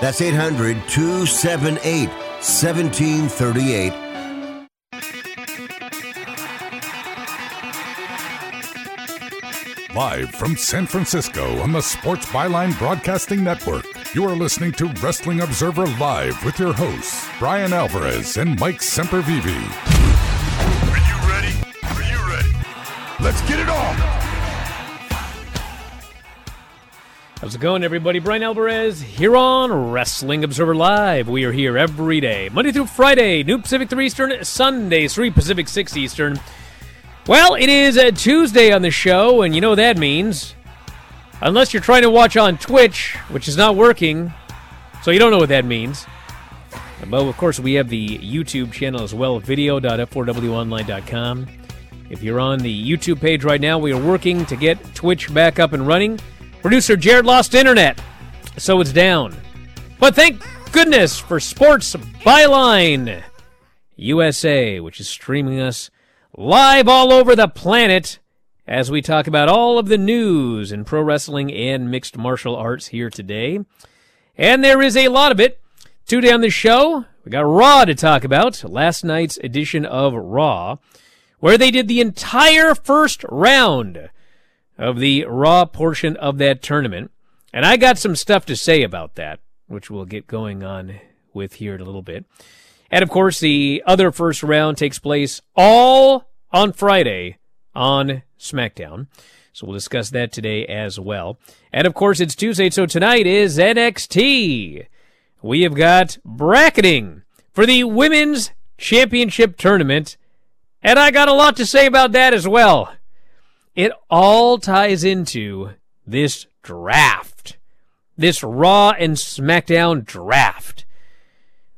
That's 800 278 1738. Live from San Francisco on the Sports Byline Broadcasting Network, you are listening to Wrestling Observer Live with your hosts, Bryan Alvarez and Mike Sempervive. Are you ready? Are you ready? Let's get it on! How's it going, everybody? Bryan Alvarez here on Wrestling Observer Live. We are here every day, Monday through Friday, New Pacific 3 Eastern, Sunday 3 Pacific 6 Eastern. Well, it is a Tuesday on the show, and you know what that means. Unless you're trying to watch on Twitch, which is not working, so you don't know what that means. But of course, we have the YouTube channel as well, video.f4wonline.com. If you're on the YouTube page right now, we are working to get Twitch back up and running. Producer Jared lost internet, so it's down. But thank goodness for Sports Byline USA, which is streaming us live all over the planet as we talk about all of the news in pro wrestling and mixed martial arts here today. And there is a lot of it. Today on the show, we got Raw to talk about, last night's edition of Raw, where they did the entire first round of the Raw portion of that tournament. And I got some stuff to say about that, which we'll get going on with here in a little bit. And of course, the other first round takes place all on Friday on SmackDown. So we'll discuss that today as well. And of course, it's Tuesday, so tonight is NXT. We have got bracketing for the Women's Championship Tournament. And I got a lot to say about that as well. It all ties into this draft. This Raw and SmackDown draft.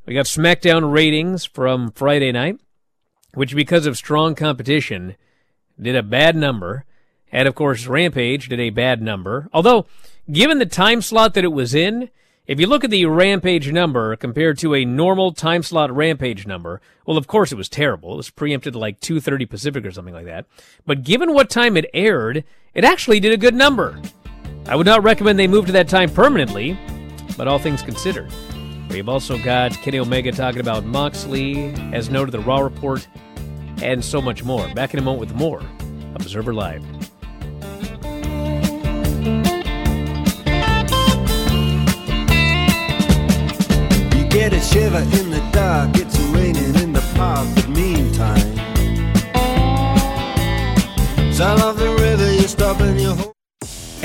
We got SmackDown ratings from Friday night, which, because of strong competition, did a bad number. And of course, Rampage did a bad number. Although, given the time slot that it was in, if you look at the Rampage number compared to a normal time slot Rampage number, well, of course it was terrible. It was preempted like 2.30 Pacific or something like that. But given what time it aired, it actually did a good number. I would not recommend they move to that time permanently, but all things considered. We've also got Kenny Omega talking about Moxley, as noted the Raw report, and so much more. Back in a moment with more Observer Live. Get a shiver in the dark, it's raining in the park, but meantime, sound of the river, you stop and you hold.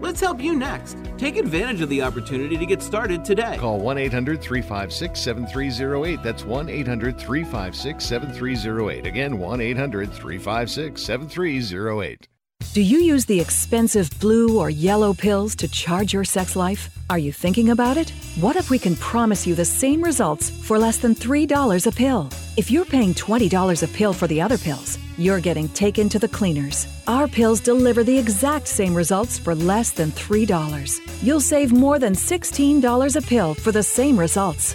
Let's help you next. Take advantage of the opportunity to get started today. Call 1 800 356 7308. That's 1 800 356 7308. Again, 1 800 356 7308. Do you use the expensive blue or yellow pills to charge your sex life? Are you thinking about it? What if we can promise you the same results for less than $3 a pill? If you're paying $20 a pill for the other pills, you're getting taken to the cleaners. Our pills deliver the exact same results for less than $3. You'll save more than $16 a pill for the same results.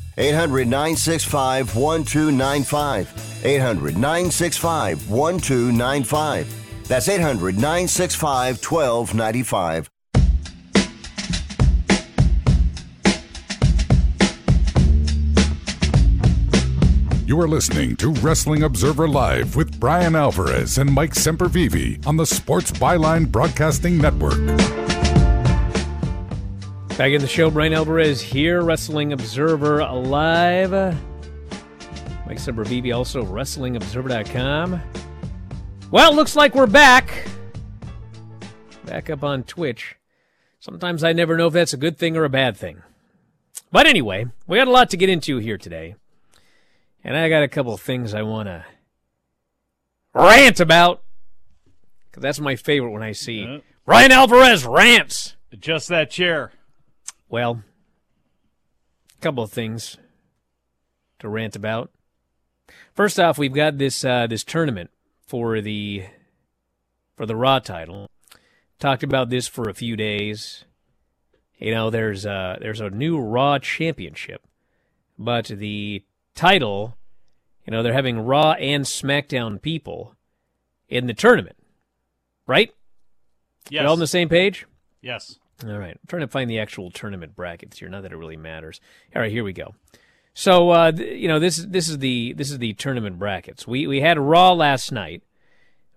800 965 1295. 800 965 1295. That's 800 965 1295. You are listening to Wrestling Observer Live with Bryan Alvarez and Mike Sempervive on the Sports Byline Broadcasting Network. Back in the show, Bryan Alvarez here, Wrestling Observer Live. Mike Sempervive, also WrestlingObserver.com. Well, looks like we're back. Back up on Twitch. Sometimes I never know if that's a good thing or a bad thing. But anyway, we got a lot to get into here today. And I got a couple of things I want to rant about. Because that's my favorite when I see Yeah. Bryan Alvarez rants. Adjust that chair. Well, a couple of things to rant about. First off, we've got this uh, this tournament for the for the Raw title. Talked about this for a few days. You know, there's uh, there's a new Raw championship, but the title, you know, they're having Raw and SmackDown people in the tournament, right? Yes. We're all on the same page. Yes. All right. I'm trying to find the actual tournament brackets here. Not that it really matters. All right, here we go. So uh, th- you know this this is the this is the tournament brackets. We we had Raw last night,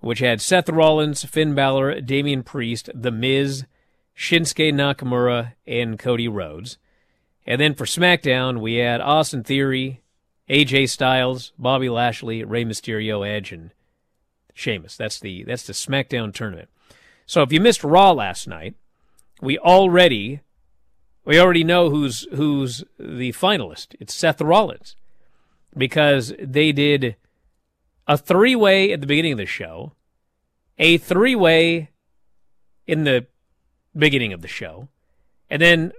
which had Seth Rollins, Finn Balor, Damian Priest, The Miz, Shinsuke Nakamura, and Cody Rhodes. And then for SmackDown, we had Austin Theory, AJ Styles, Bobby Lashley, Rey Mysterio, Edge, and Sheamus. That's the that's the SmackDown tournament. So if you missed Raw last night, we already we already know who's who's the finalist. It's Seth Rollins because they did a three-way at the beginning of the show, a three-way in the beginning of the show, and then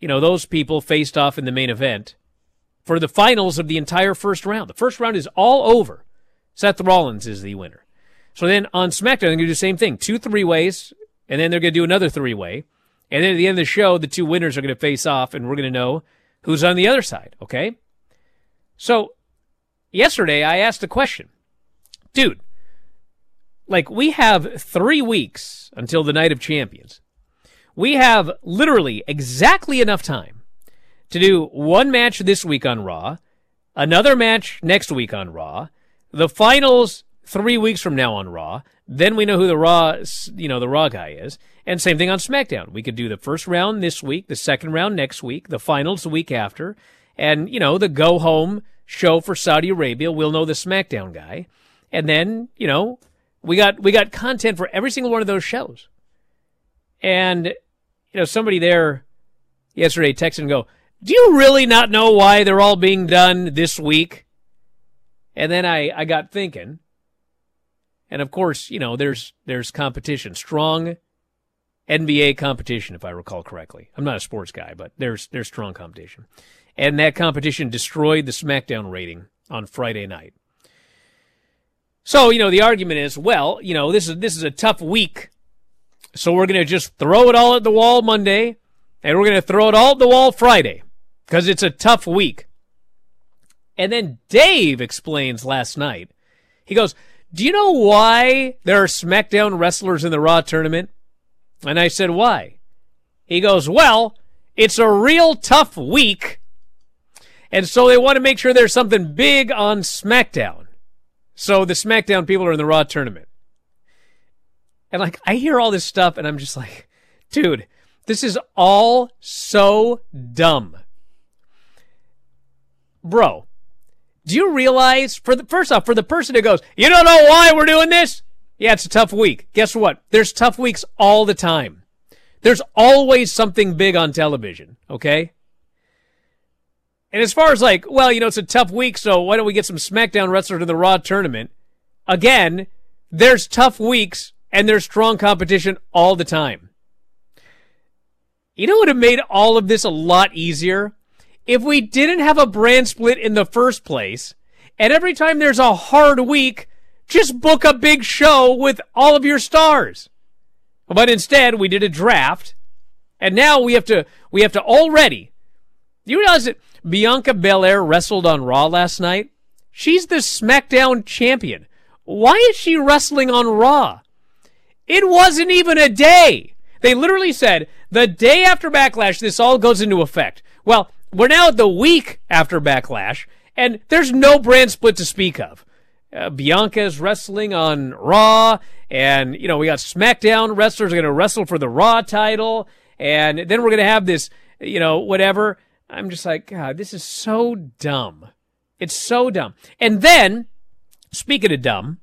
you know those people faced off in the main event for the finals of the entire first round. The first round is all over. Seth Rollins is the winner. So then on SmackDown, they're going to do the same thing. Two three ways, and then they're going to do another three way. And then at the end of the show, the two winners are going to face off, and we're going to know who's on the other side, okay? So yesterday, I asked a question. Dude, like, we have three weeks until the Night of Champions. We have literally exactly enough time to do one match this week on Raw, another match next week on Raw, the finals three weeks from now on Raw. Then we know who the Raw, you know, the Raw guy is. And same thing on SmackDown. We could do the first round this week, the second round next week, the finals the week after, and you know the go home show for Saudi Arabia. We'll know the SmackDown guy, and then you know we got we got content for every single one of those shows. And you know somebody there yesterday texted and go, "Do you really not know why they're all being done this week?" And then I, I got thinking, and of course, you know, there's there's competition, strong NBA competition, if I recall correctly. I'm not a sports guy, but there's there's strong competition, and that competition destroyed the SmackDown rating on Friday night. So you know, the argument is, well, you know, this is this is a tough week, so we're gonna just throw it all at the wall Monday, and we're gonna throw it all at the wall Friday, because it's a tough week. And then Dave explains last night. He goes, Do you know why there are SmackDown wrestlers in the Raw tournament? And I said, Why? He goes, Well, it's a real tough week. And so they want to make sure there's something big on SmackDown. So the SmackDown people are in the Raw tournament. And like, I hear all this stuff and I'm just like, dude, this is all so dumb. Bro, do you realize for the first off, for the person who goes, you don't know why we're doing this? Yeah, it's a tough week. Guess what? There's tough weeks all the time. There's always something big on television, okay? And as far as like, well, you know, it's a tough week, so why don't we get some SmackDown wrestlers to the Raw tournament? Again, there's tough weeks and there's strong competition all the time. You know what would have made all of this a lot easier? If we didn't have a brand split in the first place, and every time there's a hard week, just book a big show with all of your stars. But instead, we did a draft, and now we have to we have to already. You realize that Bianca Belair wrestled on Raw last night? She's the SmackDown champion. Why is she wrestling on Raw? It wasn't even a day. They literally said the day after Backlash, this all goes into effect. Well, we're now at the week after Backlash, and there's no brand split to speak of. Uh, Bianca's wrestling on Raw, and you know we got SmackDown wrestlers are going to wrestle for the Raw title, and then we're going to have this, you know, whatever. I'm just like, God, this is so dumb. It's so dumb. And then, speaking of dumb,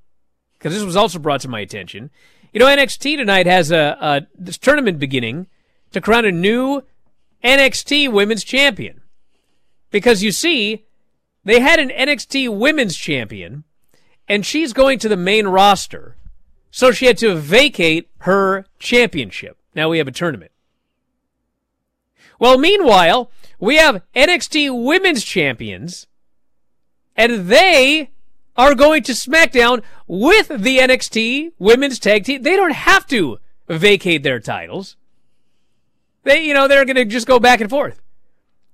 because this was also brought to my attention, you know, NXT tonight has a, a this tournament beginning to crown a new NXT Women's Champion. Because you see, they had an NXT Women's Champion, and she's going to the main roster. So she had to vacate her championship. Now we have a tournament. Well, meanwhile, we have NXT Women's Champions, and they are going to SmackDown with the NXT Women's Tag Team. They don't have to vacate their titles. They, you know, they're going to just go back and forth.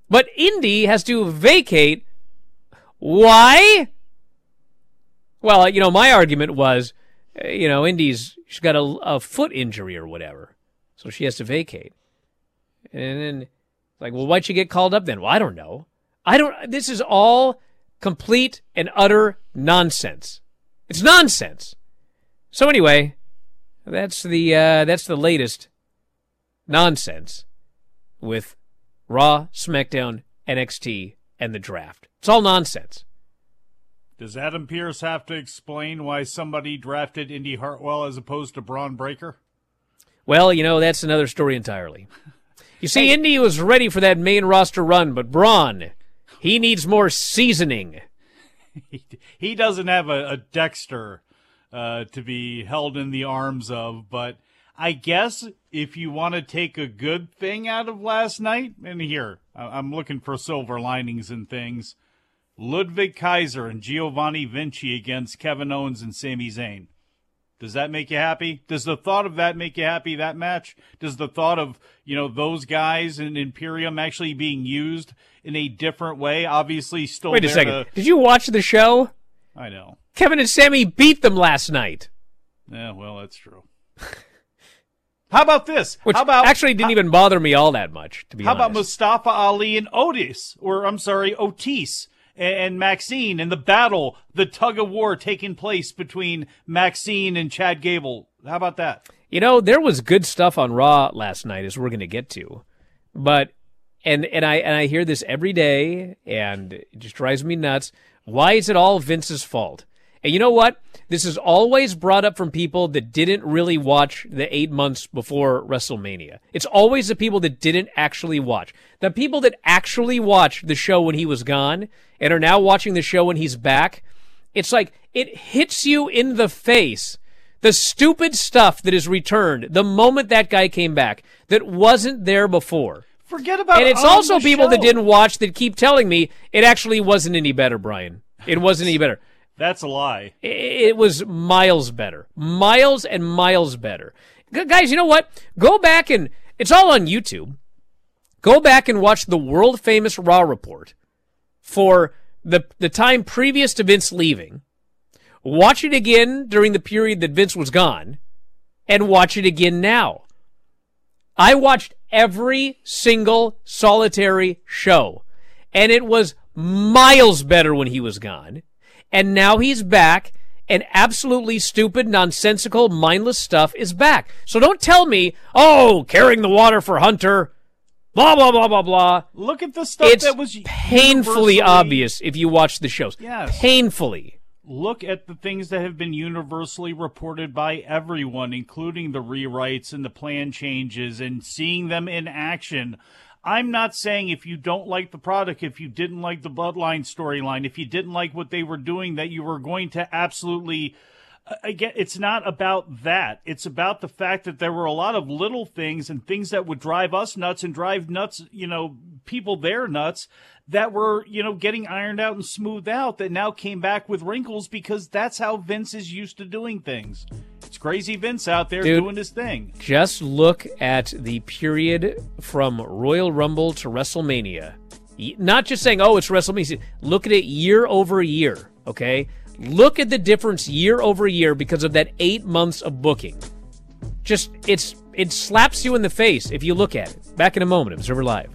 But Indi has to vacate. Why? Well, you know, my argument was, uh, you know, Indi's she's got a, a foot injury or whatever, so she has to vacate. And then, like, well, why'd she get called up then? Well, I don't know. I don't. This is all complete and utter nonsense. It's nonsense. So anyway, that's the uh, that's the latest nonsense with Raw, SmackDown, NXT, and the draft. It's all nonsense. Does Adam Pearce have to explain why somebody drafted Indi Hartwell as opposed to Bron Breakker? Well, you know, that's another story entirely. You see, hey. Indi was ready for that main roster run, but Bron, he needs more seasoning. he, he doesn't have a, a Dexter uh, to be held in the arms of, but I guess if you want to take a good thing out of last night, and here, I'm looking for silver linings and things. Ludwig Kaiser and Giovanni Vinci against Kevin Owens and Sami Zayn. Does that make you happy? Does the thought of that make you happy, that match? Does the thought of, you know, those guys in Imperium actually being used in a different way? Obviously, still. Wait a second. To... Did you watch the show? I know. Kevin and Sami beat them last night. Yeah, well, that's true. How about this? Which how about actually didn't how, even bother me all that much, to be how honest. How about Mustafa Ali and Otis, or I'm sorry, Otis and, and Maxxine, and the battle, the tug of war taking place between Maxxine and Chad Gable? How about that? You know, there was good stuff on Raw last night, as we're going to get to, but and and I and I hear this every day, and it just drives me nuts. Why is it all Vince's fault? And you know what? This is always brought up from people that didn't really watch the eight months before WrestleMania. It's always the people that didn't actually watch. The people that actually watched the show when he was gone and are now watching the show when he's back It's like it hits you in the face. The stupid stuff that is returned the moment that guy came back that wasn't there before. Forget about And it's also people that didn't watch that keep telling me it actually wasn't any better, Bryan. It wasn't any better. That's a lie. It was miles better. Miles and miles better. Guys, you know what? Go back and it's all on YouTube. Go back and watch the world famous Raw report for the the time previous to Vince leaving. Watch it again during the period that Vince was gone and watch it again now. I watched every single solitary show and it was miles better when he was gone. And now he's back and absolutely stupid, nonsensical, mindless stuff is back. So don't tell me, oh, carrying the water for Hunter, blah, blah, blah, blah, blah. Look at the stuff It's that was painfully universally- obvious if you watch the shows. Yes. Painfully. Look at the things that have been universally reported by everyone, including the rewrites and the plan changes and seeing them in action. I'm not saying if you don't like the product, if you didn't like the Bloodline storyline, if you didn't like what they were doing, that you were going to absolutely again, it's not about that. It's about the fact that there were a lot of little things and things that would drive us nuts and drive nuts, you know, people there nuts that were, you know, getting ironed out and smoothed out that now came back with wrinkles because that's how Vince is used to doing things. It's crazy Vince out there Dude. doing his thing. Just look at the period from Royal Rumble to WrestleMania. Not just saying, oh, it's WrestleMania. Look at it year over year, okay? Look at the difference year over year because of that eight months of booking. Just, it's, it slaps you in the face if you look at it. Back in a moment, Observer Live.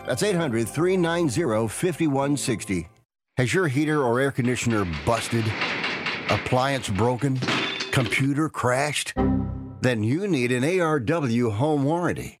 That's 800 390 5160. Has your heater or air conditioner busted? Appliance broken? Computer crashed? Then you need an ARW home warranty.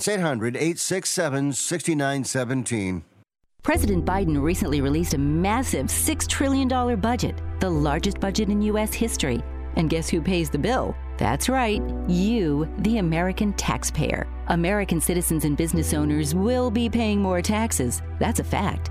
That's 800 867 6917. President Biden recently released a massive $6 trillion budget, the largest budget in U.S. history. And guess who pays the bill? That's right, you, the American taxpayer. American citizens and business owners will be paying more taxes. That's a fact.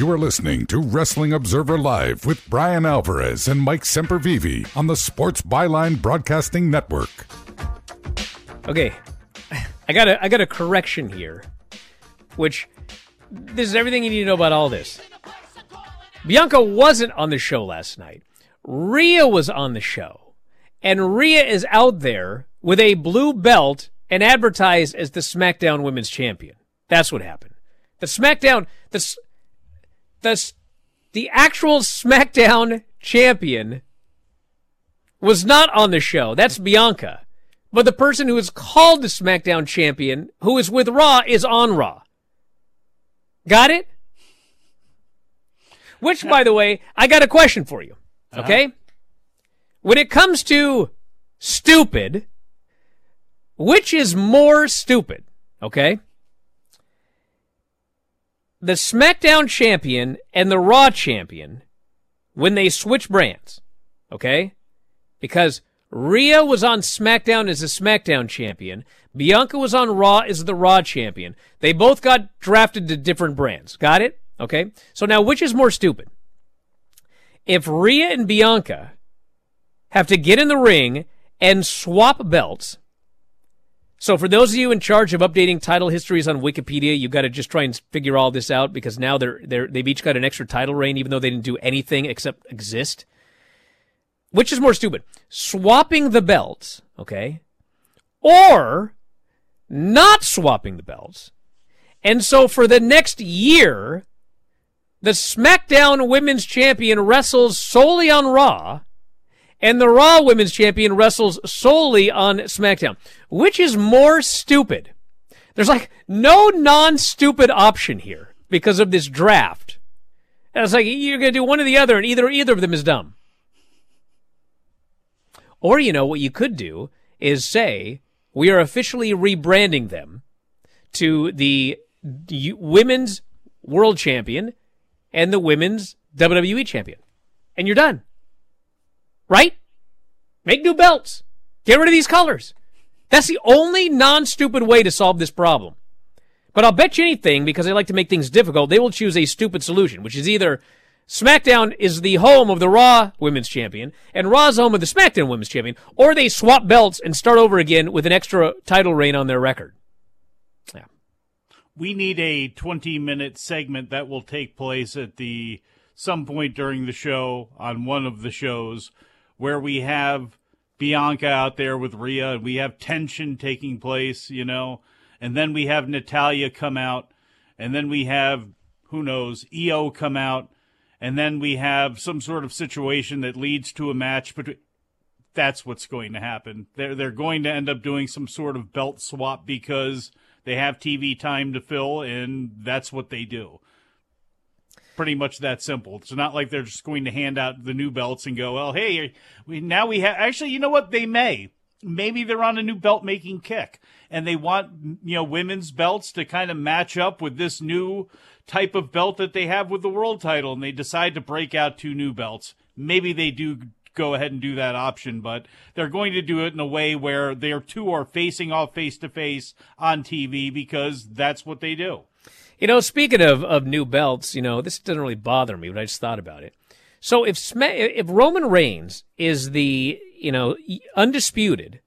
You are listening to Wrestling Observer Live with Bryan Alvarez and Mike Sempervive on the Sports Byline Broadcasting Network. Okay, I got a I got a correction here, which this is everything you need to know about all this. Bianca wasn't on the show last night. Rhea was on the show, and Rhea is out there with a blue belt and advertised as the SmackDown Women's Champion. That's what happened. The SmackDown the the the actual SmackDown champion was not on the show. That's Bianca. But the person who is called the SmackDown champion, who is with Raw, is on Raw. Got it? Which, by the way, I got a question for you. Okay? Uh-huh. When it comes to stupid, which is more stupid? Okay? The SmackDown champion and the Raw champion when they switch brands. Okay? Because Rhea was on SmackDown as the SmackDown champion. Bianca was on Raw as the Raw champion. They both got drafted to different brands. Got it? Okay? So now which is more stupid? If Rhea and Bianca have to get in the ring and swap belts, so for those of you in charge of updating title histories on Wikipedia, you've got to just try and figure all this out because now they're they're they've each got an extra title reign, even though they didn't do anything except exist. Which is more stupid? Swapping the belts, okay? Or not swapping the belts. And so for the next year, the SmackDown Women's Champion wrestles solely on Raw and the Raw Women's Champion wrestles solely on SmackDown. Which is more stupid? There's like no non-stupid option here because of this draft. And it's like you're going to do one or the other, and either either of them is dumb. Or you know what you could do is say we are officially rebranding them to the women's world champion and the women's WWE champion, and you're done. Right? Make new belts. Get rid of these colors. That's the only non-stupid way to solve this problem. But I'll bet you anything, because they like to make things difficult, they will choose a stupid solution, which is either SmackDown is the home of the Raw Women's Champion, and Raw's home of the SmackDown Women's Champion, or they swap belts and start over again with an extra title reign on their record. Yeah. We need a 20 minute segment that will take place at the some point during the show on one of the shows where we have Bianca out there with Rhea and we have tension taking place, you know, and then we have Natalya come out, and then we have who knows IYO come out, and then we have some sort of situation that leads to a match. But that's what's going to happen. They're they're going to end up doing some sort of belt swap because they have TV time to fill, and that's what they do pretty much that simple. It's not like they're just going to hand out the new belts and go, well, hey, we now we have. Actually, you know what? They may. Maybe they're on a new belt making kick, and they want you know women's belts to kind of match up with this new type of belt that they have with the world title, and they decide to break out two new belts. Maybe they do go ahead and do that option, but they're going to do it in a way where their two are facing off face to face on TV because that's what they do. You know, speaking of, of new belts, you know, this doesn't really bother me, but I just thought about it. So if if Roman Reigns is the, you know, undisputed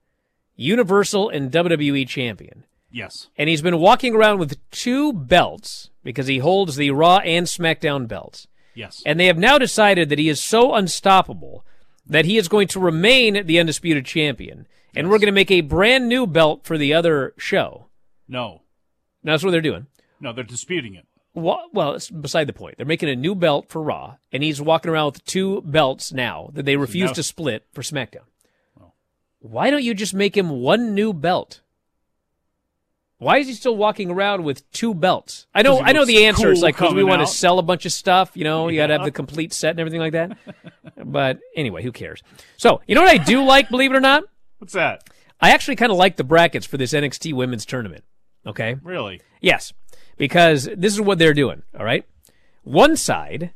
Universal and WWE champion. Yes. And he's been walking around with two belts because he holds the Raw and SmackDown belts. Yes. And they have now decided that he is so unstoppable that he is going to remain the undisputed champion. And yes. we're going to make a brand new belt for the other show. No. that's what they're doing. No, they're disputing it. Well, well, it's beside the point. They're making a new belt for Raw, and he's walking around with two belts now that they refuse now, to split for SmackDown. Oh. Why don't you just make him one new belt? Why is he still walking around with two belts? I know, I know the answer. Cool it's like because we want to sell a bunch of stuff. You know, you got to have the complete set and everything like that. but anyway, who cares? So, you know what I do like, believe it or not? What's that? I actually kind of like the brackets for this NXT Women's Tournament. Okay. Really? Yes because this is what they're doing. All right. One side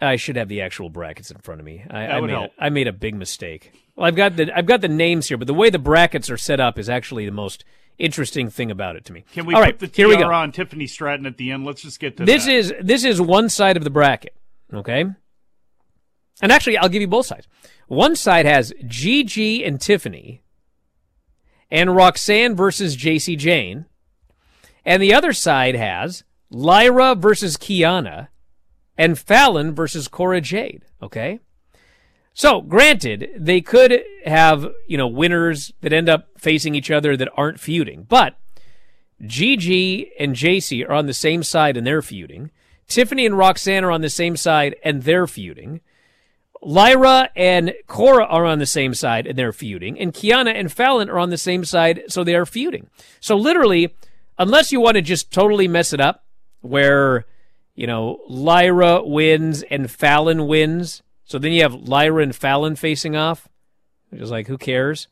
I should have the actual brackets in front of me. I, I made. A, I made a big mistake. Well, I've got the I've got the names here, but the way the brackets are set up is actually the most interesting thing about it to me. Can we All put right, the here we go. TR on Tiffany Stratton at the end? Let's just get to This that. is this is one side of the bracket, okay? And actually, I'll give you both sides. One side has Gigi and Tiffany, and Roxanne versus Jacy Jayne, and the other side has Lyra versus Kiana, and Fallon versus Cora Jade. Okay. So, granted, they could have, you know, winners that end up facing each other that aren't feuding, but Gigi and Jacy are on the same side and they're feuding. Tiffany and Roxanne are on the same side and they're feuding. Lyra and Cora are on the same side and they're feuding. And Kiana and Fallon are on the same side, so they are feuding. So literally, unless you want to just totally mess it up, where, you know, Lyra wins and Fallon wins, so then you have Lyra and Fallon facing off, which is like, who cares?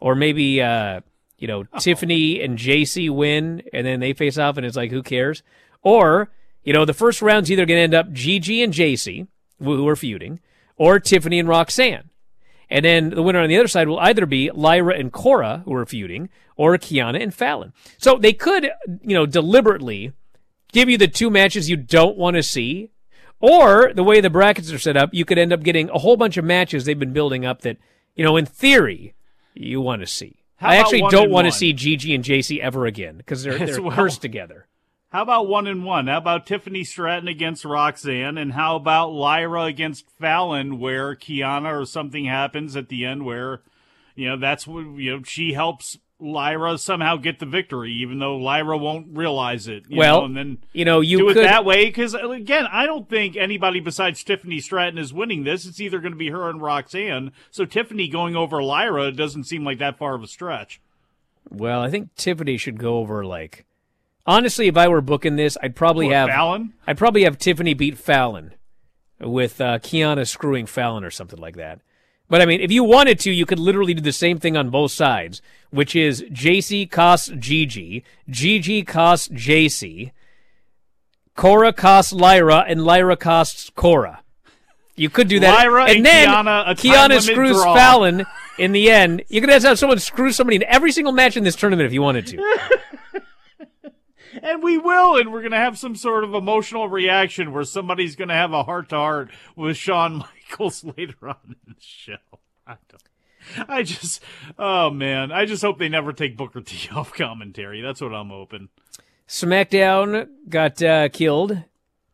Or maybe, uh, you know, Tiffany and Jacy win and then they face off and it's like, who cares? Or, you know, the first round's either going to end up Gigi and Jacy, who are feuding, or Tiffany and Roxanne. And then the winner on the other side will either be Lyra and Cora, who are feuding, or Kiana and Fallon. So they could, you know, deliberately give you the two matches you don't want to see. Or the way the brackets are set up, you could end up getting a whole bunch of matches they've been building up that, you know, in theory, you want to see. How I actually don't want to see Gigi and Jacy ever again because they're, they're well. cursed together. How about one and one? How about Tiffany Stratton against Roxanne? And how about Lyra against Fallon, where Kiana or something happens at the end where, you know, that's what, you know, she helps Lyra somehow get the victory, even though Lyra won't realize it. you Well, know, and then you know, you do it that way. Because, uh, again, I don't think anybody besides Tiffany Stratton is winning this. It's either going to be her and Roxanne. So Tiffany going over Lyra doesn't seem like that far of a stretch. Well, I think Tiffany should go over like. Honestly, if I were booking this, I'd probably What, have Fallon? I'd probably have Tiffany beat Fallon, with uh, Kiana screwing Fallon or something like that. But I mean, if you wanted to, you could literally do the same thing on both sides, which is Jacy costs Gigi, Gigi costs Jacy, Cora costs Lyra, and Lyra costs Cora. You could do that, Lyra and then Kiana, a time Kiana limit screws draw. Fallon in the end. You could have someone screw somebody in every single match in this tournament if you wanted to. And we will, and we're to have some sort of emotional reaction where somebody's to have a heart to heart with Shawn Michaels later on in the show. I, don't, I just, oh man, I just hope they never take Booker T off commentary. That's what I'm hoping. SmackDown got uh, killed.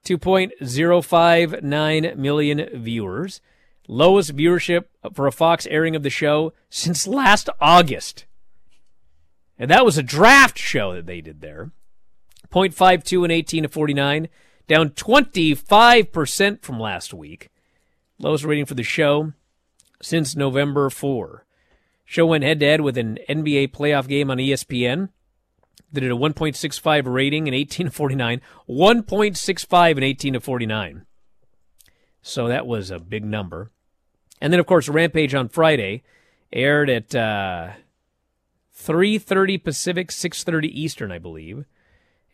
2.059 million viewers. Lowest viewership for a Fox airing of the show since last August. And that was a draft show that they did there. 0.52 and 18 to 49, down 25% from last week. Lowest rating for the show since November 4. Show went head to head with an NBA playoff game on ESPN. They did a 1.65 rating in 18 to 49, 1.65 in 18 to 49. So that was a big number. And then, of course, Rampage on Friday aired at uh, 3.30 Pacific, 6.30 Eastern, I believe.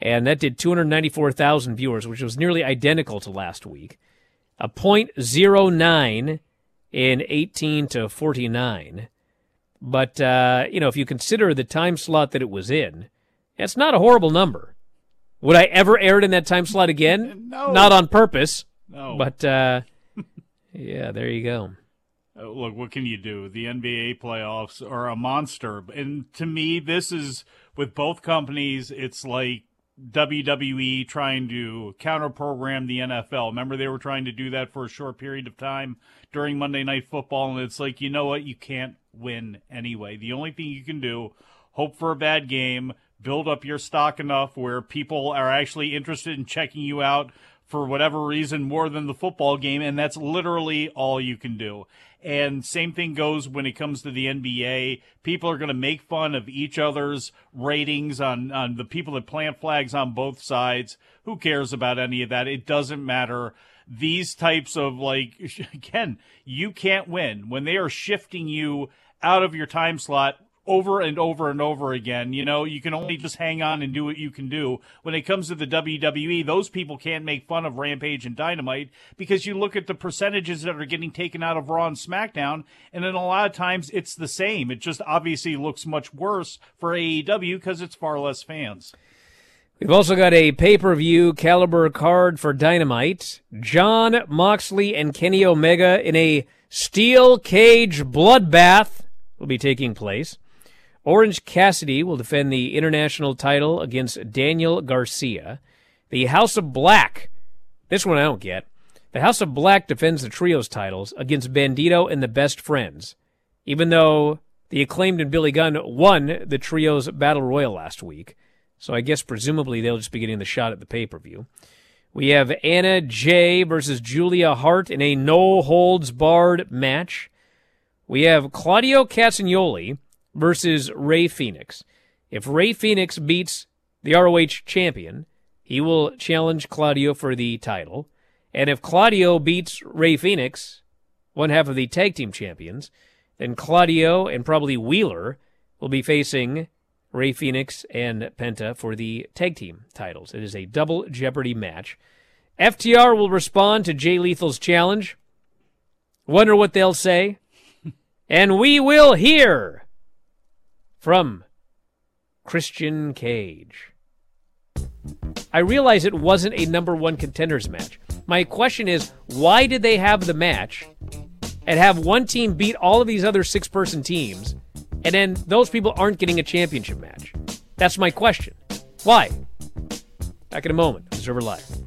And that did 294,000 viewers, which was nearly identical to last week. A .09 in 18 to 49. But, uh, you know, if you consider the time slot that it was in, it's not a horrible number. Would I ever air it in that time slot again? No. Not on purpose. No. But, uh, yeah, there you go. Uh, look, what can you do? The NBA playoffs are a monster. And to me, this is with both companies, it's like WWE trying to counter program the NFL. Remember, they were trying to do that for a short period of time during Monday Night Football. And it's like, you know what? You can't win anyway. The only thing you can do, hope for a bad game, build up your stock enough where people are actually interested in checking you out for whatever reason more than the football game, and that's literally all you can do. And same thing goes when it comes to the NBA. People are going to make fun of each other's ratings on, on the people that plant flags on both sides. Who cares about any of that? It doesn't matter. These types of like, again, you can't win when they are shifting you out of your time slot over and over and over again. You know, you can only just hang on and do what you can do. When it comes to the WWE, those people can't make fun of Rampage and Dynamite because you look at the percentages that are getting taken out of Raw and SmackDown, and then a lot of times it's the same. It just obviously looks much worse for AEW because it's far less fans. We've also got a pay per view caliber card for Dynamite. Jon Moxley and Kenny Omega in a steel cage bloodbath will be taking place. Orange Cassidy will defend the international title against Daniel Garcia. The House of Black, this one I don't get. The House of Black defends the trios titles against Bandito and the Best Friends, even though the acclaimed and Billy Gunn won the trios battle royal last week. So I guess presumably they'll just be getting the shot at the pay per view. We have Anna Jay versus Julia Hart in a no holds barred match. We have Claudio Castagnoli versus Rey Fenix. If Rey Fenix beats the ROH champion, he will challenge Claudio for the title. And if Claudio beats Rey Fenix, one half of the tag team champions, then Claudio and probably Wheeler will be facing Rey Fenix and Penta for the tag team titles. It is a double Jeopardy match. FTR will respond to Jay Lethal's challenge. Wonder what they'll say. and we will hear from Christian Cage. I realize it wasn't a number one contenders match. My question is, why did they have the match and have one team beat all of these other six person teams, and then those people aren't getting a championship match? That's my question. Why? Back in a moment. Observer Live.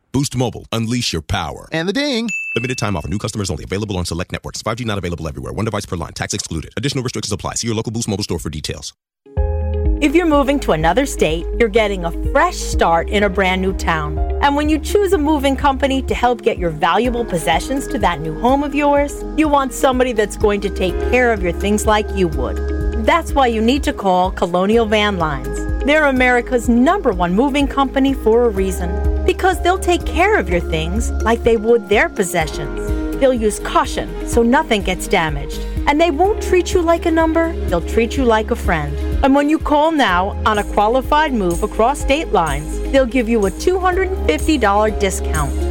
Boost Mobile. Unleash your power. And the ding. Limited time offer. New customers only. Available on select networks. 5G not available everywhere. One device per line. Tax excluded. Additional restrictions apply. See your local Boost Mobile store for details. If you're moving to another state, you're getting a fresh start in a brand new town. And when you choose a moving company to help get your valuable possessions to that new home of yours, you want somebody that's going to take care of your things like you would. That's why you need to call Colonial Van Lines. They're America's number one moving company for a reason. Because they'll take care of your things like they would their possessions. They'll use caution so nothing gets damaged. And they won't treat you like a number, they'll treat you like a friend. And when you call now on a qualified move across state lines, they'll give you a $250 discount.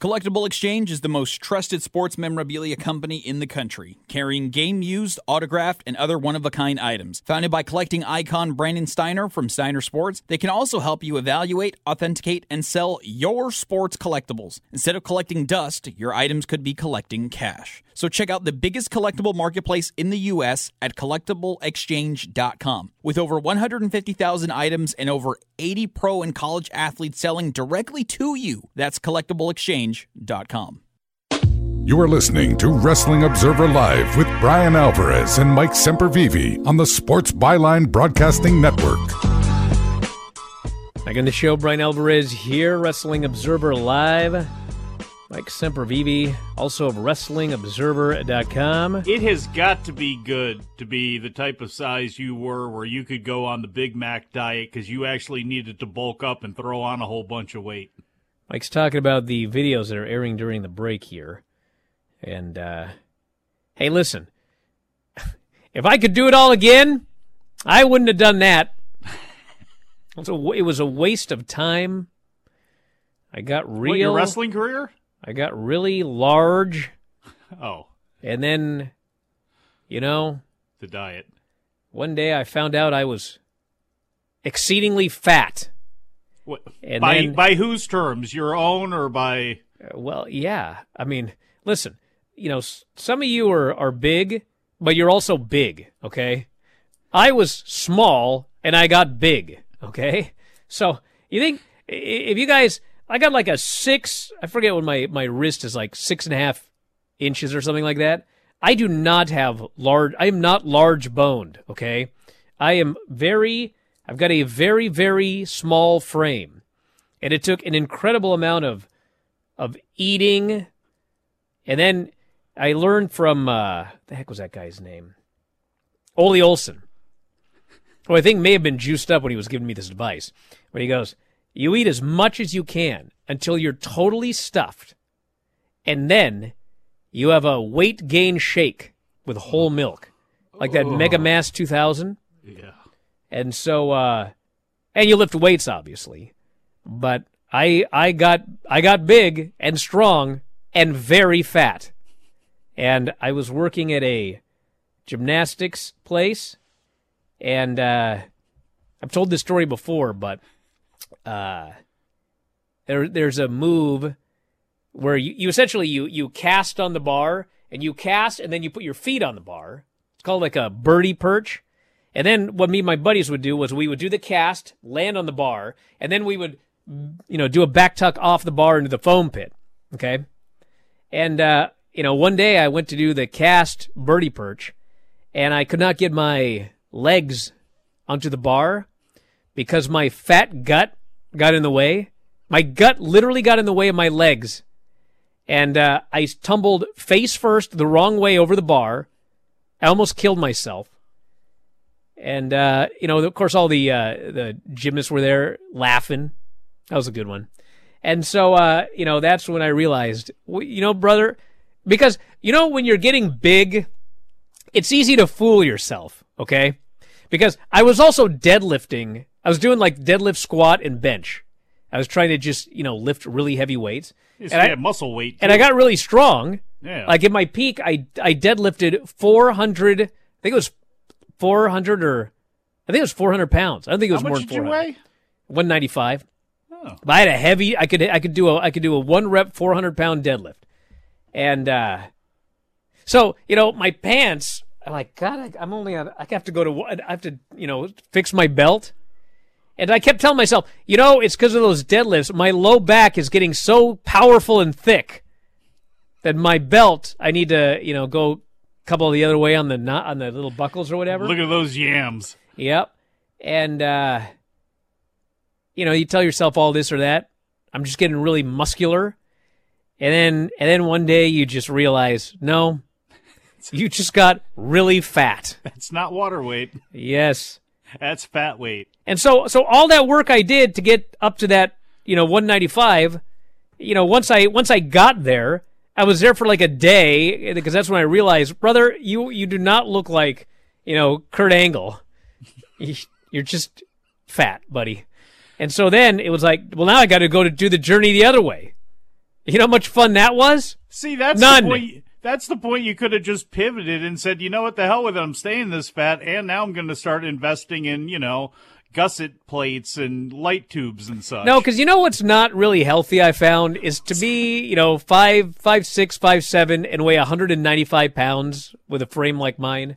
Collectible Exchange is the most trusted sports memorabilia company in the country, carrying game used, autographed, and other one of a kind items. Founded by collecting icon Brandon Steiner from Steiner Sports, they can also help you evaluate, authenticate, and sell your sports collectibles. Instead of collecting dust, your items could be collecting cash. So check out the biggest collectible marketplace in the U.S. at collectibleexchange.com. With over 150,000 items and over 80 pro and college athletes selling directly to you, that's collectibleexchange.com. You are listening to Wrestling Observer Live with Bryan Alvarez and Mike Sempervive on the Sports Byline Broadcasting Network. Back on the show, Bryan Alvarez here, Wrestling Observer Live. Mike Sempervive, also of WrestlingObserver.com. It has got to be good to be the type of size you were where you could go on the Big Mac diet because you actually needed to bulk up and throw on a whole bunch of weight. Mike's talking about the videos that are airing during the break here. And, uh, hey, listen, if I could do it all again, I wouldn't have done that. It was a, it was a waste of time. I got real. What, your wrestling career? I got really large. Oh. And then, you know, the diet. One day I found out I was exceedingly fat. And by then- by whose terms? Your own or by? Uh, Well, yeah. I mean, listen, you know, some of you are, are big, but you're also big, okay? I was small and I got big, okay? So you think if you guys, I got like a six, I forget what my, my wrist is like six and a half inches or something like that. I do not have large, I am not large boned, okay? I am very, I've got a very, very small frame. And it took an incredible amount of, of eating. And then I learned from, uh, the heck was that guy's name? Ole Olson, who I think may have been juiced up when he was giving me this advice. But he goes, You eat as much as you can until you're totally stuffed. And then you have a weight gain shake with whole milk, like that Mega Mass 2000. Yeah. And so, uh, and you lift weights, obviously. But I, I got, I got big and strong and very fat. And I was working at a gymnastics place. And, uh, I've told this story before, but, uh, there, there's a move where you, you essentially you, you cast on the bar and you cast and then you put your feet on the bar. It's called like a birdie perch. And then what me and my buddies would do was we would do the cast, land on the bar, and then we would, you know, do a back tuck off the bar into the foam pit. Okay. And, uh, you know, one day I went to do the cast birdie perch and I could not get my legs onto the bar because my fat gut got in the way. My gut literally got in the way of my legs. And, uh, I tumbled face first the wrong way over the bar. I almost killed myself. And uh, you know, of course, all the uh, the gymnasts were there laughing. That was a good one. And so, uh, you know, that's when I realized, you know, brother, because you know, when you're getting big, it's easy to fool yourself. Okay, because I was also deadlifting. I was doing like deadlift, squat, and bench. I was trying to just you know lift really heavy weights. Yes, And I- muscle weight. and I got really strong. Yeah. Like in my peak, I I deadlifted 400. I think it was 400 or I think it was 400 pounds. I don't think it was How more than 400. 195. Oh. But I had a heavy. I could I could do a I could do a one rep 400 pound deadlift, and uh, so you know my pants. I'm like God. I, I'm only on. I have to go to. I have to you know fix my belt. And I kept telling myself, you know, it's because of those deadlifts. My low back is getting so powerful and thick that my belt, I need to, you know, go couple the other way on the knot on the little buckles or whatever. Look at those yams. Yep. And uh you know, you tell yourself all this or that. I'm just getting really muscular. And then and then one day you just realize, no. You just got really fat. That's not water weight. Yes. That's fat weight. And so so all that work I did to get up to that, you know, 195, you know, once I once I got there, I was there for like a day because that's when I realized, brother, you you do not look like, you know, Kurt Angle. You- You're just fat, buddy. And so then it was like, well, now I got to go to do the journey the other way. You know how much fun that was? See, that's None. the point. That's the point. You could have just pivoted and said, you know what, the hell with it. I'm staying this fat, and now I'm going to start investing in, you know, gusset plates and light tubes and such. No, because you know what's not really healthy. I found is to be you know five five six five seven and weigh 195 pounds with a frame like mine.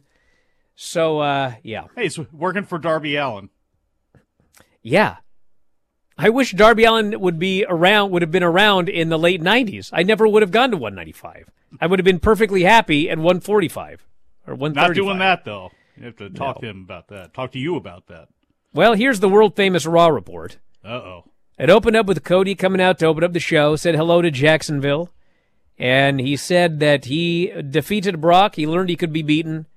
So uh, yeah, Hey, it's working for Darby Allin. yeah. I wish Darby Allin would be around. Would have been around in the late 90s. I never would have gone to 195. I would have been perfectly happy at 145 or 135. Not doing that though. You have to talk to him about that. Talk to you about that. Well, here's the world famous Raw report. Uh oh. It opened up with Cody coming out to open up the show, said hello to Jacksonville, and he said that he defeated Brock. He learned he could be beaten,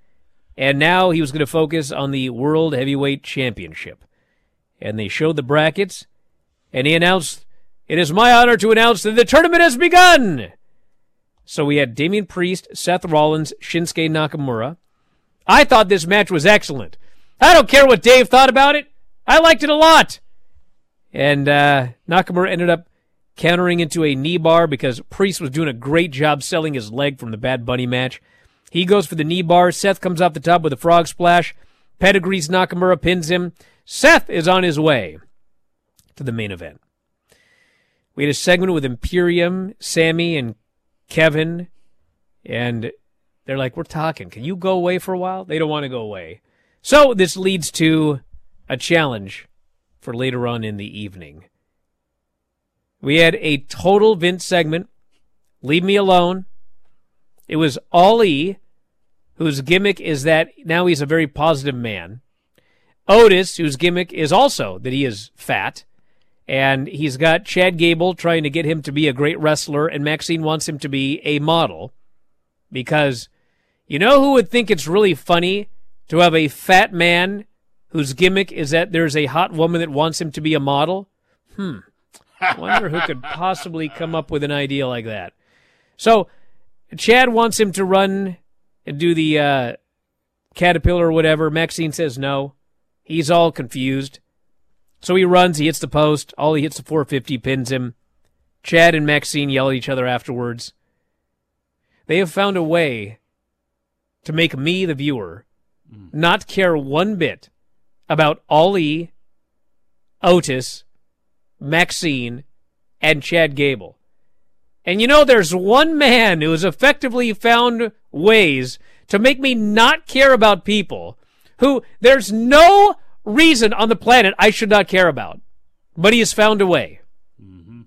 and now he was going to focus on the World Heavyweight Championship. And they showed the brackets, and he announced, It is my honor to announce that the tournament has begun! So we had Damian Priest, Seth Rollins, Shinsuke Nakamura. I thought this match was excellent. I don't care what Dave thought about it. I liked it a lot. And uh, Nakamura ended up countering into a knee bar because Priest was doing a great job selling his leg from the Bad Bunny match. He goes for the knee bar. Seth comes off the top with a frog splash. Pedigrees Nakamura, pins him. Seth is on his way to the main event. We had a segment with Imperium, Sammy, and Kevin, and they're like, We're talking. Can you go away for a while? They don't want to go away. So this leads to a challenge for later on in the evening. We had a total Vince segment. Leave me alone. It was Ali, whose gimmick is that now he's a very positive man. Otis, whose gimmick is also that he is fat. And he's got Chad Gable trying to get him to be a great wrestler, and Maxxine wants him to be a model. Because you know who would think it's really funny to have a fat man whose gimmick is that there's a hot woman that wants him to be a model? Hmm. Wonder who could possibly come up with an idea like that. So, Chad wants him to run and do the uh, caterpillar or whatever. Maxxine says no. He's all confused. So he runs, he hits the post. All he hits the 450, pins him. Chad and Maxxine yell at each other afterwards. They have found a way to make me, the viewer, not care one bit about Ali, Otis, Maxxine, and Chad Gable. And you know, there's one man who has effectively found ways to make me not care about people who there's no reason on the planet I should not care about. But he has found a way. Mm-hmm.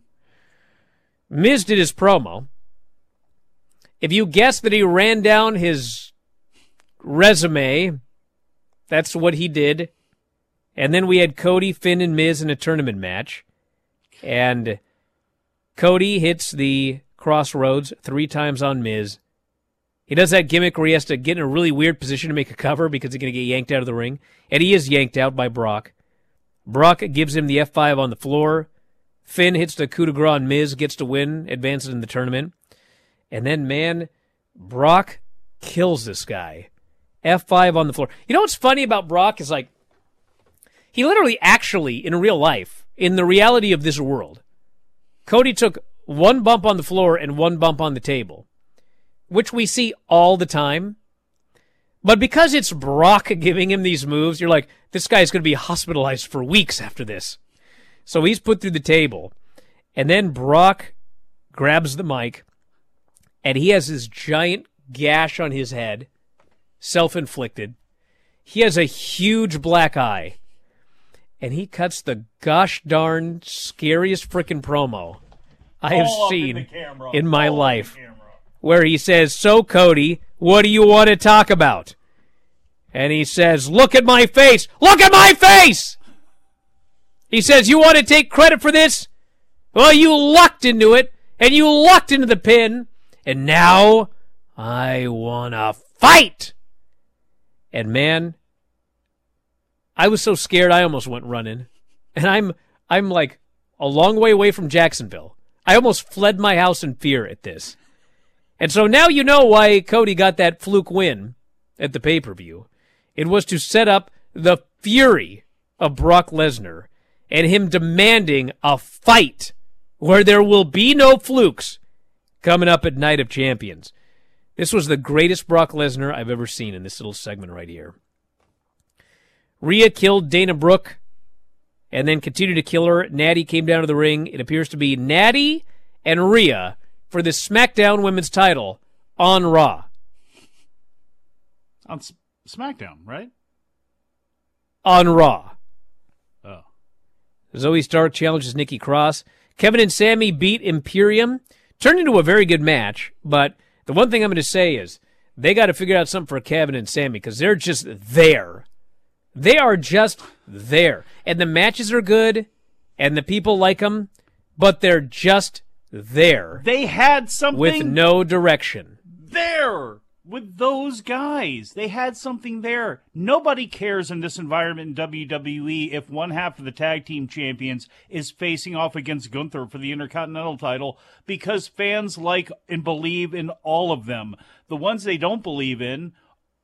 Miz did his promo. If you guess that he ran down his resume, that's what he did. And then we had Cody, Finn, and Miz in a tournament match. And Cody hits the Cross Rhodes three times on Miz. He does that gimmick where he has to get in a really weird position to make a cover because he's going to get yanked out of the ring. And he is yanked out by Brock. Brock gives him the F5 on the floor. Finn hits the coup de grace on Miz, gets to win, advances in the tournament. And then, man, Brock kills this guy. F5 on the floor. You know what's funny about Brock is like, he literally actually, in real life, in the reality of this world, Cody took one bump on the floor and one bump on the table, which we see all the time. But because it's Brock giving him these moves, you're like, this guy's going to be hospitalized for weeks after this. So he's put through the table. And then Brock grabs the mic and he has this giant gash on his head, self inflicted. He has a huge black eye. And he cuts the gosh darn scariest frickin' promo I have All up in seen in my All life. Where he says, So, Cody, what do you want to talk about? And he says, Look at my face! Look at my face! He says, You want to take credit for this? Well, you lucked into it, and you lucked into the pin, and now I want to fight! And man, I was so scared I almost went running. And I'm I'm like a long way away from Jacksonville. I almost fled my house in fear at this. And so now you know why Cody got that fluke win at the pay-per-view. It was to set up the fury of Brock Lesnar and him demanding a fight where there will be no flukes coming up at Night of Champions. This was the greatest Brock Lesnar I've ever seen in this little segment right here. Rhea killed Dana Brooke and then continued to kill her. Natty came down to the ring. It appears to be Natty and Rhea for the SmackDown Women's title on Raw. On S- SmackDown, right? On Raw. Oh. Zoey Stark challenges Nikki Cross. Kevin and Sammy beat Imperium. Turned into a very good match, but the one thing I'm going to say is they got to figure out something for Kevin and Sammy because they're just there. They are just there. And the matches are good, and the people like them, but they're just there They had something with no direction. there with those guys. They had something there. Nobody cares in this environment in WWE if one half of the tag team champions is facing off against Gunther for the Intercontinental title because fans like and believe in all of them. The ones they don't believe in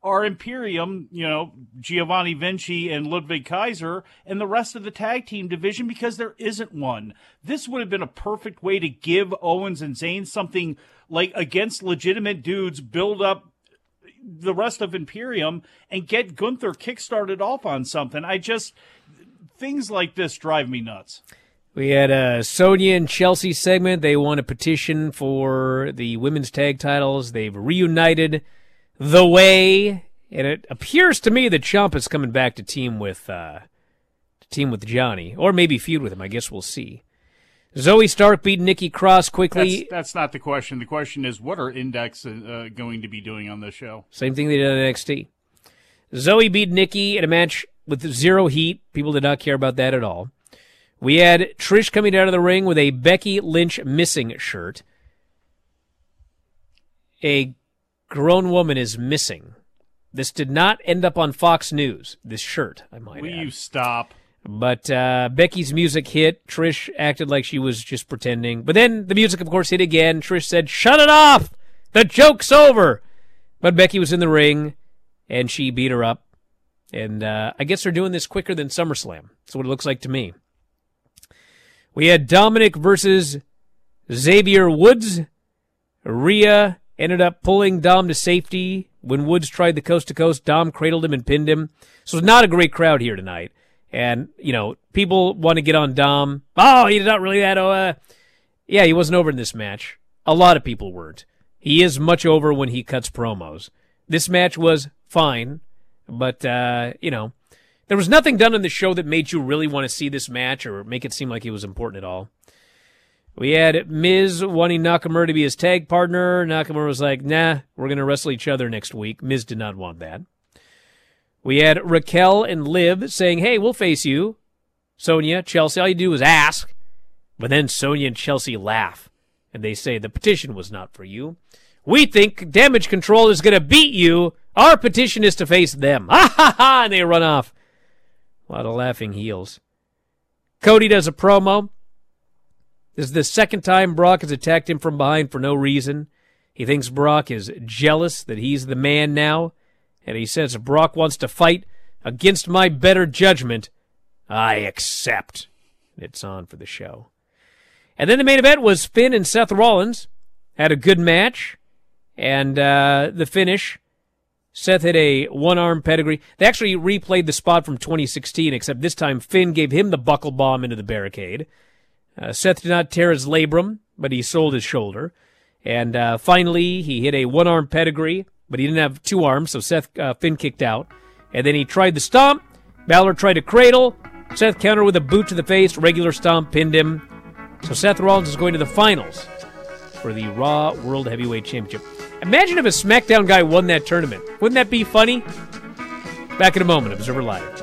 are Imperium, you know, Giovanni Vinci and Ludwig Kaiser, and the rest of the tag team division because there isn't one. This would have been a perfect way to give Owens and Zayn something like against legitimate dudes, build up the rest of Imperium, and get Gunther kickstarted off on something. I just, things like this drive me nuts. We had a Sonya and Chelsea segment. They won a petition for the women's tag titles. They've reunited the way, and it appears to me that Chomp is coming back to team with uh, to team with Johnny, or maybe feud with him. I guess we'll see. Zoey Stark beat Nikki Cross quickly. That's, that's not the question. The question is, what are Index uh, going to be doing on this show? Same thing they did on NXT. Zoey beat Nikki in a match with zero heat. People did not care about that at all. We had Trish coming out of the ring with a Becky Lynch missing shirt. A grown woman is missing. This did not end up on Fox News, this shirt, I might Will add. you stop? But uh, Becky's music hit. Trish acted like she was just pretending. But then the music, of course, hit again. Trish said, Shut it off! The joke's over! But Becky was in the ring, and she beat her up. And uh, I guess they're doing this quicker than SummerSlam. That's what it looks like to me. We had Dominic versus Xavier Woods. Rhea ended up pulling Dom to safety. When Woods tried the coast to coast, Dom cradled him and pinned him. So it's not a great crowd here tonight. And, you know, people want to get on Dom. Oh, he's not really that. Uh, yeah, he wasn't over in this match. A lot of people weren't. He is much over when he cuts promos. This match was fine, but, uh, you know, there was nothing done in the show that made you really want to see this match or make it seem like it was important at all. We had Miz wanting Nakamura to be his tag partner. Nakamura was like, nah, we're going to wrestle each other next week. Miz did not want that. We had Raquel and Liv saying, hey, we'll face you. Sonya, Chelsea, all you do is ask. But then Sonya and Chelsea laugh, and they say the petition was not for you. We think damage control is going to beat you. Our petition is to face them. Ha ha ha! And they run off. A lot of laughing heels. Cody does a promo. This is the second time Brock has attacked him from behind for no reason. He thinks Brock is jealous that he's the man now, and he says if Brock wants to fight against my better judgment, I accept. It's on for the show. And then the main event was Finn and Seth Rollins. Had a good match. And uh, the finish, Seth hit a one arm pedigree. They actually replayed the spot from 2016, except this time Finn gave him the buckle bomb into the barricade. Uh, Seth did not tear his labrum, but he sold his shoulder. And uh, finally, he hit a one arm pedigree, but he didn't have two arms, so Seth uh, Finn kicked out. And then he tried the stomp. Balor tried to cradle. Seth countered with a boot to the face, regular stomp, pinned him. So Seth Rollins is going to the finals for the Raw World Heavyweight Championship. Imagine if a SmackDown guy won that tournament. Wouldn't that be funny? Back in a moment, Observer Live.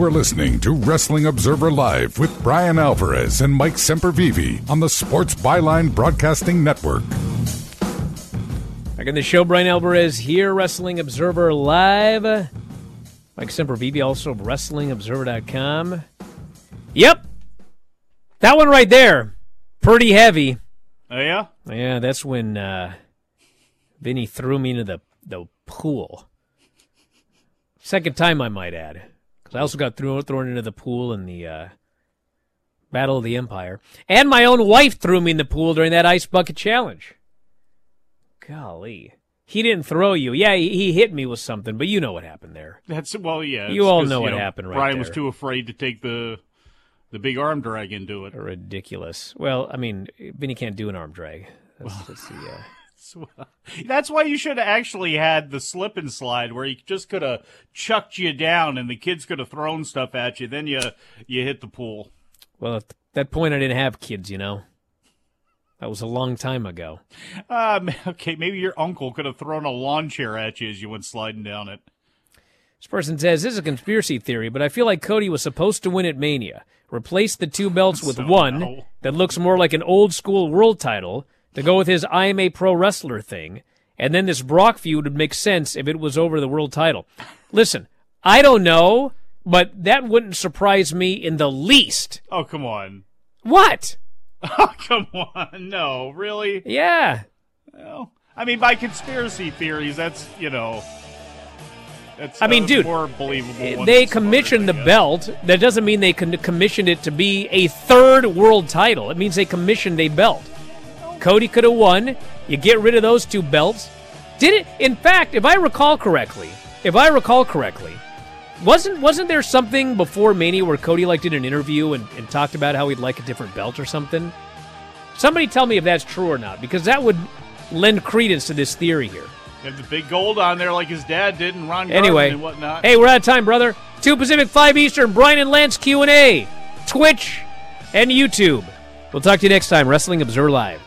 You are listening to Wrestling Observer Live with Bryan Alvarez and Mike Sempervive on the Sports Byline Broadcasting Network. Back in the show, Bryan Alvarez here, Wrestling Observer Live. Mike Sempervive, also of WrestlingObserver.com. Yep, that one right there, pretty heavy. Oh yeah, Yeah, that's when uh, Vinny threw me into the the pool. Second time, I might add, because I also got thrown thrown into the pool in the uh, Battle of the Empire, and my own wife threw me in the pool during that ice bucket challenge. Golly, he didn't throw you. Yeah, he, he hit me with something, but you know what happened there. that's well, yeah. You all know what happened right Bryan was too afraid to take the the big arm drag into it. Ridiculous. Well, I mean, Vinny can't do an arm drag. That's, that's the, uh, That's why you should have actually had the slip and slide where he just could have chucked you down and the kids could have thrown stuff at you. Then you you hit the pool. well, at that point, I didn't have kids. You know, that was a long time ago. Um, okay, maybe your uncle could have thrown a lawn chair at you as you went sliding down it. This person says this is a conspiracy theory, but I feel like Cody was supposed to win at Mania. Replace the two belts with one that looks more like an old school world title to go with his I am a pro wrestler thing, and then this Brock feud would make sense if it was over the world title. Listen, I don't know, but that wouldn't surprise me in the least. Oh come on! What? Oh come on! No, really? Yeah. Well, I mean, by conspiracy theories, that's you know. That's I mean, uh, dude, more believable. They commissioned the others, I guess. belt. That doesn't mean they commissioned it to be a third world title. It means they commissioned a belt. Cody could have won. You get rid of those two belts. Did it? In fact, if I recall correctly, if I recall correctly, wasn't wasn't there something before Mania where Cody like did an interview and, and talked about how he'd like a different belt or something? Somebody tell me if that's true or not, because that would lend credence to this theory here. You have the big gold on there like his dad did and Ron Anyway, and whatnot. hey, we're out of time, brother. Two Pacific, five Eastern. Bryan and Lance Q and A, Twitch, and YouTube. We'll talk to you next time. Wrestling Observer Live.